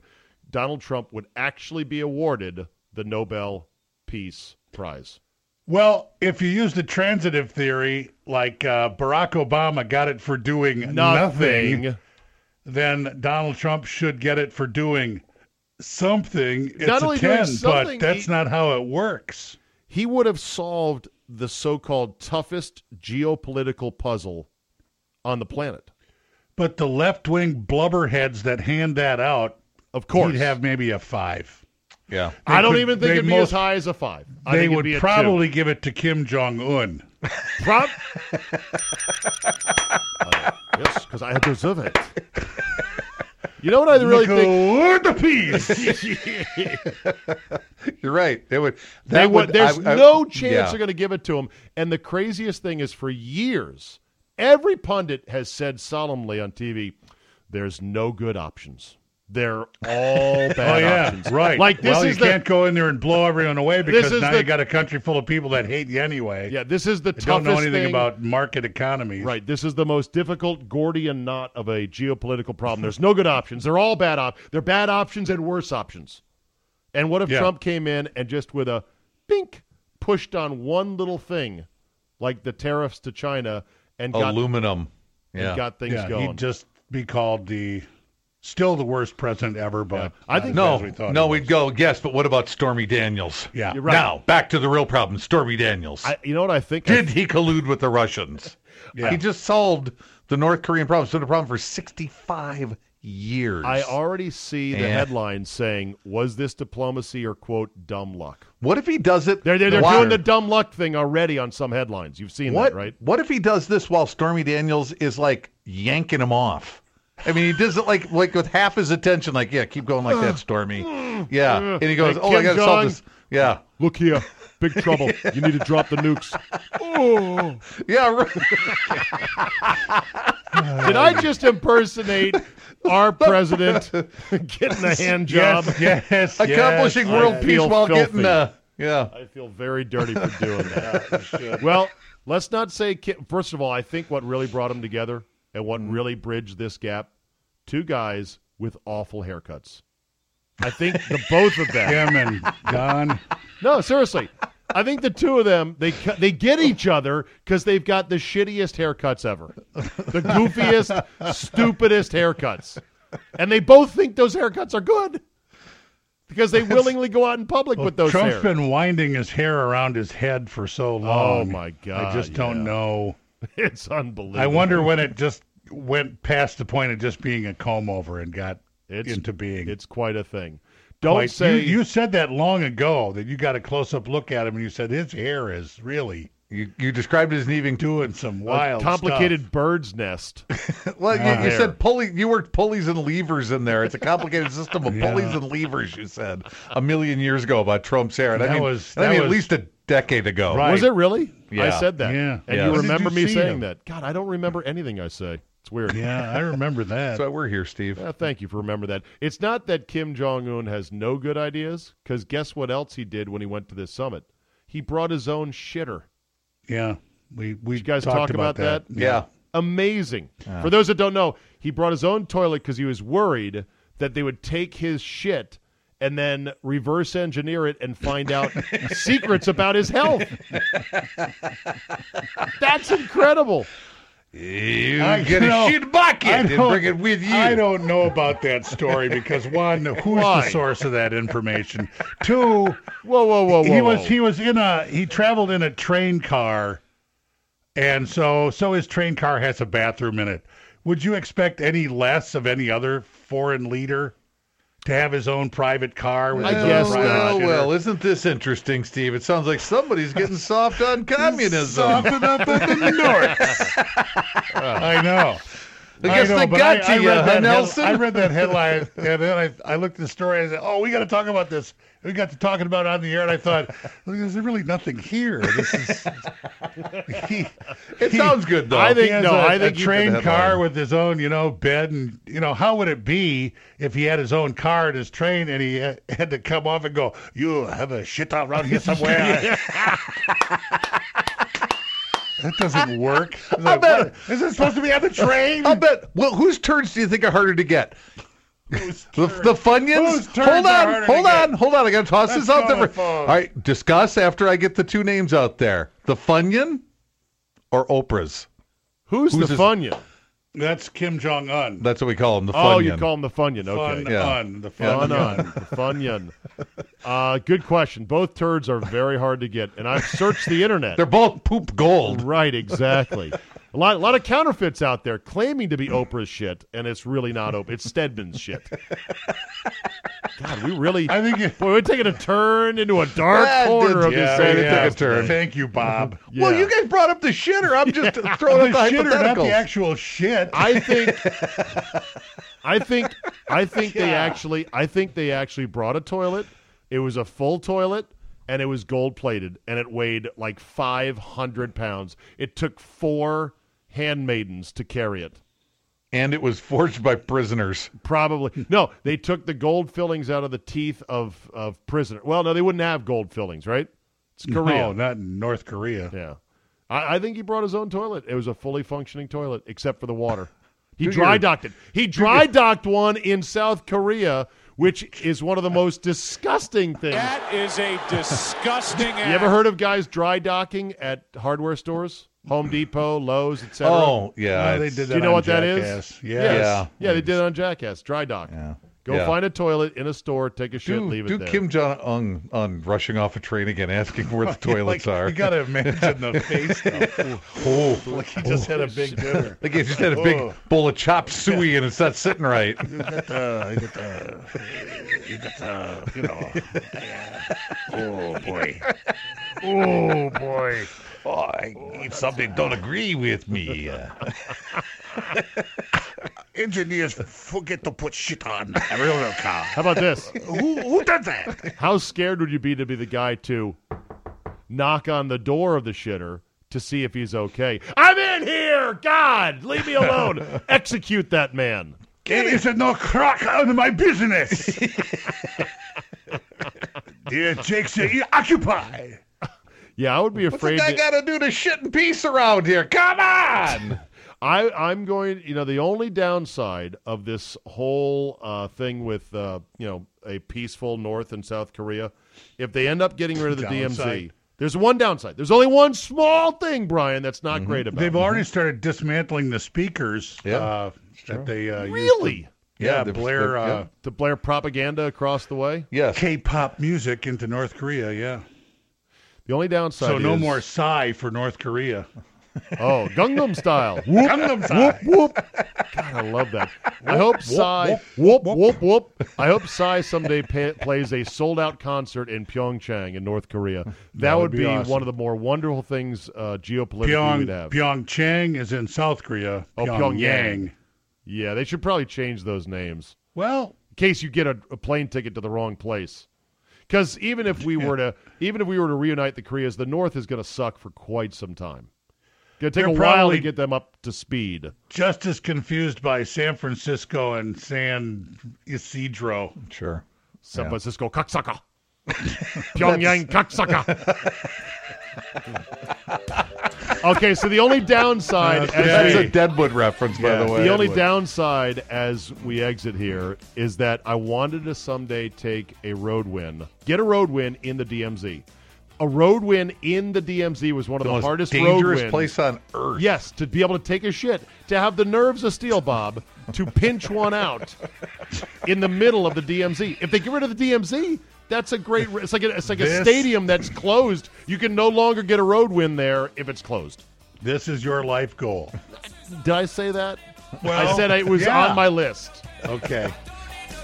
Donald Trump would actually be awarded the Nobel Peace Prize? Well, if you use the transitive theory, like uh, Barack Obama got it for doing nothing, then Donald Trump should get it for doing something. It's Not a only doing 10, something, but that's he- not how it works. He would have solved the so called toughest geopolitical puzzle on the planet. But the left wing blubberheads that hand that out, Of course. he'd have maybe a five. Yeah. I don't could- even think it'd be as high as a 5. I they think it'd be probably give it to Kim Jong Un. Prob- Uh, yes, because I deserve it. You know what I really think? the peace. You're right. They would. They That would, there's I- I- no chance yeah. they're going to give it to him. And the craziest thing is, for years, every pundit has said solemnly on TV, "There's no good options. They're all oh, bad Oh yeah, options." right. Like this well, is you the can't go in there and blow everyone away because is now the- you got a country full of people that hate you anyway. yeah. This is the They don't know anything thing. about market economies. Right. This is the most difficult Gordian knot of a geopolitical problem. There's no good options. They're all bad op. They're bad options and worse options. And what if Yeah. Trump came in and just with a bink pushed on one little thing, like the tariffs to China, and got, aluminum. and Yeah. got things Yeah, going? he'd just be called the still the worst president ever. But I think- no, as we thought no, we'd go. Yes, but what about Stormy Daniels? Yeah, You're right. Now back to the real problem. Stormy Daniels. I, you know what I think? Did he collude with the Russians? Yeah. He just solved the North Korean problem. It's been a problem for 65 years. I already see the Yeah. headlines saying, "Was this diplomacy or quote dumb luck?" what if he does it? They're they're, they're doing the dumb luck thing already on some headlines. You've seen What? that, right? What if he does this while Stormy Daniels is like yanking him off? I mean, he does it like like with half his attention. Like, yeah, keep going like that, Stormy. Yeah, and he goes, Hey, "Oh, I Kim got to Jong. solve this." Yeah, Look here, big trouble. You need to drop the nukes. Oh. yeah. right. Did I just impersonate our president getting a hand job? Yes, yes, Accomplishing yes. world I peace feel while filthy. getting uh, yeah. I feel very dirty for doing that. well, let's not say. Ki- First of all, I think what really brought them together and what Mm. really bridged this gap, two guys with awful haircuts. I think the both of them. And Don. No, seriously. I think the two of them they they get each other because they've got the shittiest haircuts ever, the goofiest, stupidest haircuts, and they both think those haircuts are good because they willingly go out in public with those Trump's hair. been winding his hair around his head for so long. Oh, my God, I just don't know. It's unbelievable. I wonder when it just went past the point of just being a comb over and got it's, into being. It's quite a thing. Don't Quite- say you, you said that long ago that you got a close up look at him and you said his hair is really You you described it as needing to. doing some A wild complicated bird's nest. Well, you, you ah. said pulley. You worked pulleys and levers in there. It's a complicated system of Yeah. pulleys and levers. You said a million years ago about Trump's hair. And I That mean, was- and I that mean at least a decade ago. Right. Was it really? I said that. Yeah. And Yeah. you When remember you me saying him? that. God, I don't remember anything I say. It's weird. Yeah, I remember that. That's why we're here, Steve. Yeah, thank you for remembering that. It's not that Kim Jong Un has no good ideas, because guess what else he did when he went to this summit? He brought his own shitter. yeah, we we you guys talked talk about that? Yeah. Amazing. For those that don't know, he brought his own toilet because he was worried that they would take his shit and then reverse engineer it and find out secrets about his health. That's incredible. You I- get you a know, shit bucket I and don't- bring it with you. I don't know about that story because one, who's Why? the source of that information? Two, Whoa, whoa, whoa, whoa. he was whoa. he was in a he traveled in a train car, and so so his train car has a bathroom in it. Would you expect any less of any other foreign leader to have his own private car? With I his guess own so. private Well, well, isn't this interesting, Steve? It sounds like somebody's getting soft on communism. Soften up in the north. I know. I guess know, they got I, you, I read uh, Nelson. I read that headline, and then I, I looked at the story. and I said, "Oh, we got to talk about this." We got to talking about it on the air, and I thought, "There's really nothing here." This is. he, It he- sounds good, though. I think- no, a, I think a train car with his own, you know, bed, and you know, how would it be if he had his own car and his train, and he had, had to come off and go, "You have a shit out around here somewhere." that doesn't work. It's like, bet- what? Is it supposed to be on the train? I'll bet. Well, whose turns do you think are harder to get? The, the Funyuns? Hold on, hold on, hold on. I got to toss Let's this out there. to the phone. All right, discuss after I get the two names out there. The Funyun or Oprah's? Who's, Who's the his- Funyun? That's Kim Jong Un. That's what we call him. The Oh, you call him the Funyun. Okay. Fun Yeah. Un. The Fun fun. Un. The Funyun. Uh, good question. Both turds are very hard to get, and I've searched the internet. They're both poop gold. Right, exactly. A lot, a lot of counterfeits out there claiming to be Oprah's shit, and it's really not Oprah. It's Stedman's shit. God, we really. I think it, Boy, we're taking a turn into a dark Yeah, corner of yeah, this. did yeah, take a turn. Thank you, Bob. Well, you guys brought up the shitter. I'm just the throwing out the shitter, not the actual shit. I think. I think. I think they actually. I think they actually brought a toilet. It was a full toilet, and it was gold plated, and it weighed like five hundred pounds. It took four handmaidens to carry it. And it was forged by prisoners. Probably no. They took the gold fillings out of the teeth of of prisoner. Well, no, they wouldn't have gold fillings, right? It's Korea. No, not North Korea. Yeah, I, I think he brought his own toilet. It was a fully functioning toilet, except for the water. He dry docked it. He dry docked one in South Korea, which is one of the most disgusting things. That is a disgusting You ever heard of guys dry docking at hardware stores, Home Depot, Lowe's, etc.? Oh, yeah. No, they did that Do you know what that is? Jackass. Yes. Yeah. Yeah, they did it on Jackass. Dry dock. Yeah. Go Yeah. find a toilet in a store, take a shit, Do, leave do it there. Do Kim Jong Un on rushing off a train again, asking where the toilets like, are. You got to imagine the face. Though. oh, like he just had a big oh, dinner. like he just had a big Oh. bowl of chopped suey and it's not sitting right. You got the, you got the, you got the, you know. Oh boy. oh boy. Oh, I eat something don't agree with me. Uh, Engineers forget to put shit on a railroad car. How about this? who, who does that? How scared would you be to be the guy to knock on the door of the shitter to see if he's okay? I'm in here! God, leave me alone. Execute that man. There is no crack on my business. Dear Jake, say, you occupy. Yeah, I would be what's the afraid. guy to- got to do to shit in peace around here? Come on! I, I'm going. You know, the only downside of this whole uh, thing with uh, you know a peaceful North and South Korea, if they end up getting rid of the DMZ, there's one downside. There's only one small thing, Brian, that's not great about. It. They've it. already started dismantling the speakers. Yeah. Uh, that they uh, used really to- yeah, they're- Blair they're- uh, yeah. to blare propaganda across the way. Yes. K-pop music into North Korea. Yeah. The only downside So no is- more Psy for North Korea. Oh, Gangnam Style. Whoop, Gangnam Style. Whoop, whoop. God, I love that. I hope Psy, whoop, whoop, whoop, I hope Psy someday pa- plays a sold out concert in Pyeongchang in North Korea. That, would would be be awesome. one of the more wonderful things uh, geopolitically Pyong, we'd have. Pyeongchang is in South Korea. Oh, Pyongyang. Pyongyang. Yeah, they should probably change those names Well, in case you get a, a plane ticket to the wrong place. Because even if we were to even if we were to reunite the Koreas, the North is going to suck for quite some time. Going to take They're a while probably- to get them up to speed. just as confused by San Francisco and San Isidro. Sure. San Yeah. Francisco cocksucker. Pyongyang cocksucker. okay, so the only downside Okay. That's as a Deadwood reference, by the way. the only would. downside as we exit here is that I wanted to someday take a road win, get a road win in the DMZ. A road win in the DMZ was one of the the, most hardest road dangerous wins. place on earth. Yes, to be able to take a shit, to have the nerves of steel, Bob, to pinch one out in the middle of the DMZ. If they get rid of the DMZ, that's a great. It's like a, it's like a stadium that's closed. You can no longer get a road win there if it's closed. This is your life goal. Did I say that? Well, I said it was yeah. on my list. Okay.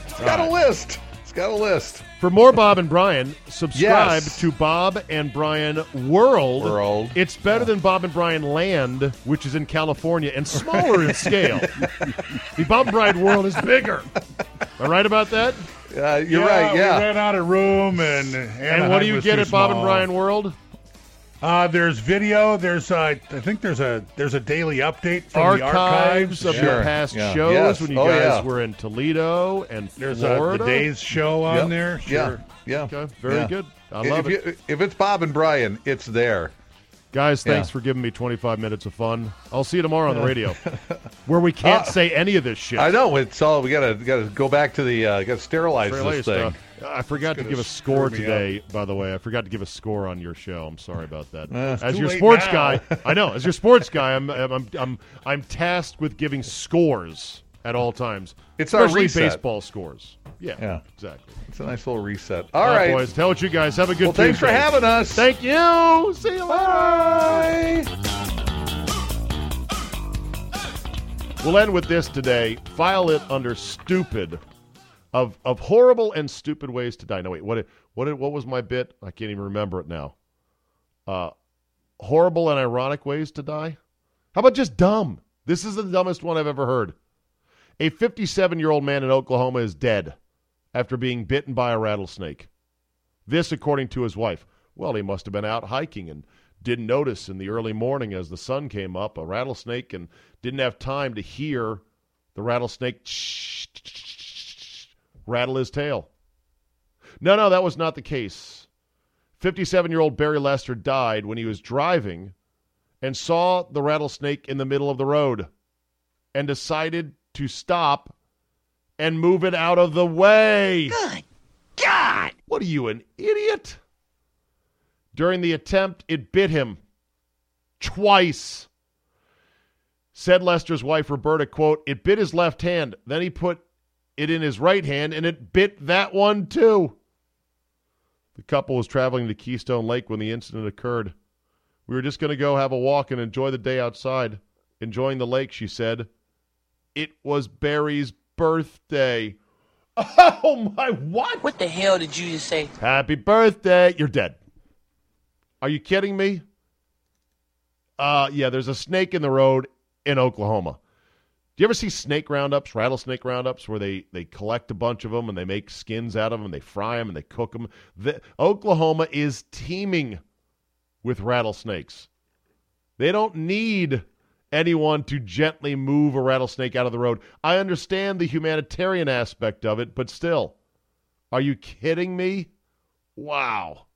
It's got a list. It's got a list. For more Bob and Brian, subscribe Yes. to Bob and Brian World. World. It's better than Bob and Brian Land, which is in California and smaller in scale. The Bob and Brian World is bigger. Am I right about that? Uh, you're right. We Yeah. ran out of room, and And what do you get at Bob and Brian World? Uh, there's video. There's uh, I think there's a there's a daily update from Archives, the archives. of Sure. your past Yeah. shows Yes. when you Oh, guys yeah. were in Toledo and There's uh, Florida. the Days show on Yep. there. Yeah. Sure. Yeah. Okay, very Yeah. good. I if it. You, if it's Bob and Brian, it's there. Guys, thanks Yeah. for giving me 25 minutes of fun. I'll see you tomorrow on the radio, where we can't Uh, say any of this shit. I know it's all. We gotta gotta go back to the. Uh, gotta sterilize this thing. stuff. I forgot to give a score today, by the way. I forgot to give a score on your show. I'm sorry about that. Uh, as your sports now. guy, I know. As your sports guy, I'm I'm I'm I'm tasked with giving scores at all times. It's our reset. baseball scores. Yeah, Yeah. exactly. It's a nice little reset. All All right, boys. Tell what you guys have a good. Well, thanks for having us. Thank you. See you later. Bye. We'll end with this today. File it under stupid, of of horrible and stupid ways to die. No, wait. What what what was my bit? I can't even remember it now. Uh, horrible and ironic ways to die. How about just dumb? This is the dumbest one I've ever heard. A 57 year old man in Oklahoma is dead after being bitten by a rattlesnake. This, according to his wife. Well, he must have been out hiking and didn't notice in the early morning as the sun came up a rattlesnake and didn't have time to hear the rattlesnake rattle his tail. No, no, that was not the case. 57 year old Barry Lester died when he was driving and saw the rattlesnake in the middle of the road and decided to stop and move it out of the way. Good God! What are you, an idiot? During the attempt, it bit him twice. Said Lester's wife, Roberta, quote, it bit his left hand. Then he put it in his right hand and it bit that one too. The couple was traveling to Keystone Lake when the incident occurred. We were just going to go have a walk and enjoy the day outside. Enjoying the lake, she said. It was Barry's birthday. Oh my what? What the hell did you just say? Happy birthday. You're dead. Are you kidding me? Uh yeah, there's a snake in the road in Oklahoma. Do you ever see snake roundups, rattlesnake roundups, where they, they collect a bunch of them and they make skins out of them and they fry them and they cook them? The, Oklahoma is teeming with rattlesnakes. They don't need anyone to gently move a rattlesnake out of the road. I understand the humanitarian aspect of it, but still. Are you kidding me? Wow.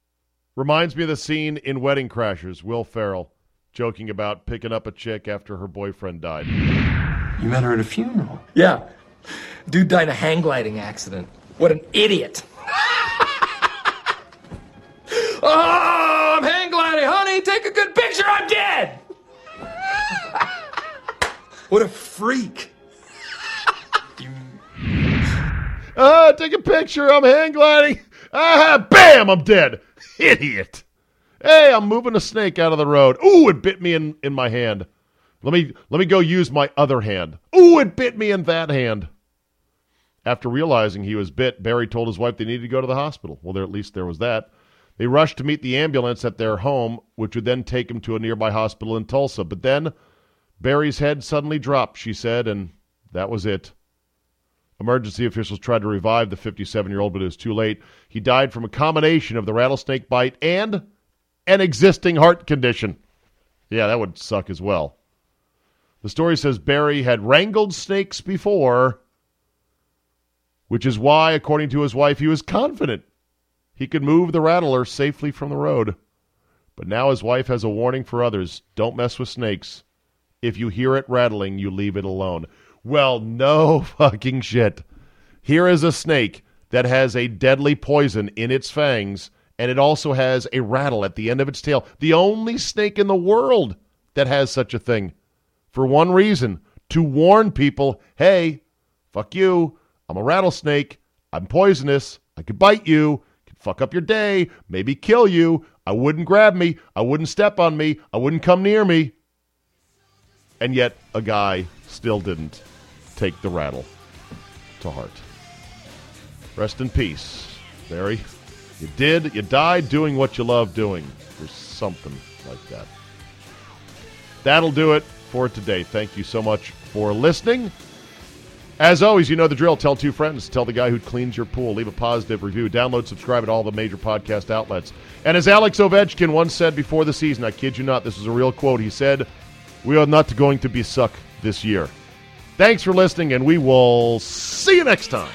Reminds me of the scene in Wedding Crashers, Will Ferrell joking about picking up a chick after her boyfriend died. You met her at a funeral. Yeah. Dude died in a hang gliding accident. What an idiot. oh, I'm hang gliding, honey. Take a good picture. I'm dead. What a freak. Ah, take a picture. I'm hang gliding. Ah, bam, I'm dead. Idiot. Hey, I'm moving a snake out of the road. Ooh, it bit me in, in my hand. Let me let me go use my other hand. Ooh, it bit me in that hand. After realizing he was bit, Barry told his wife they needed to go to the hospital. Well, there at least there was that. They rushed to meet the ambulance at their home, which would then take him to a nearby hospital in Tulsa. But then Barry's head suddenly dropped, she said, and that was it. Emergency officials tried to revive the 57 year old, but it was too late. He died from a combination of the rattlesnake bite and an existing heart condition. Yeah, that would suck as well. The story says Barry had wrangled snakes before, which is why, according to his wife, he was confident he could move the rattler safely from the road. But now his wife has a warning for others don't mess with snakes. If you hear it rattling, you leave it alone. Well, no fucking shit. Here is a snake that has a deadly poison in its fangs, and it also has a rattle at the end of its tail. The only snake in the world that has such a thing. For one reason to warn people hey, fuck you. I'm a rattlesnake. I'm poisonous. I could bite you, could fuck up your day, maybe kill you. I wouldn't grab me. I wouldn't step on me. I wouldn't come near me. And yet, a guy still didn't take the rattle to heart. Rest in peace, Barry. You did, you died doing what you love doing, or something like that. That'll do it for today. Thank you so much for listening. As always, you know the drill. Tell two friends. Tell the guy who cleans your pool. Leave a positive review. Download, subscribe at all the major podcast outlets. And as Alex Ovechkin once said before the season, I kid you not, this is a real quote. He said, We are not going to be suck this year. Thanks for listening, and we will see you next time.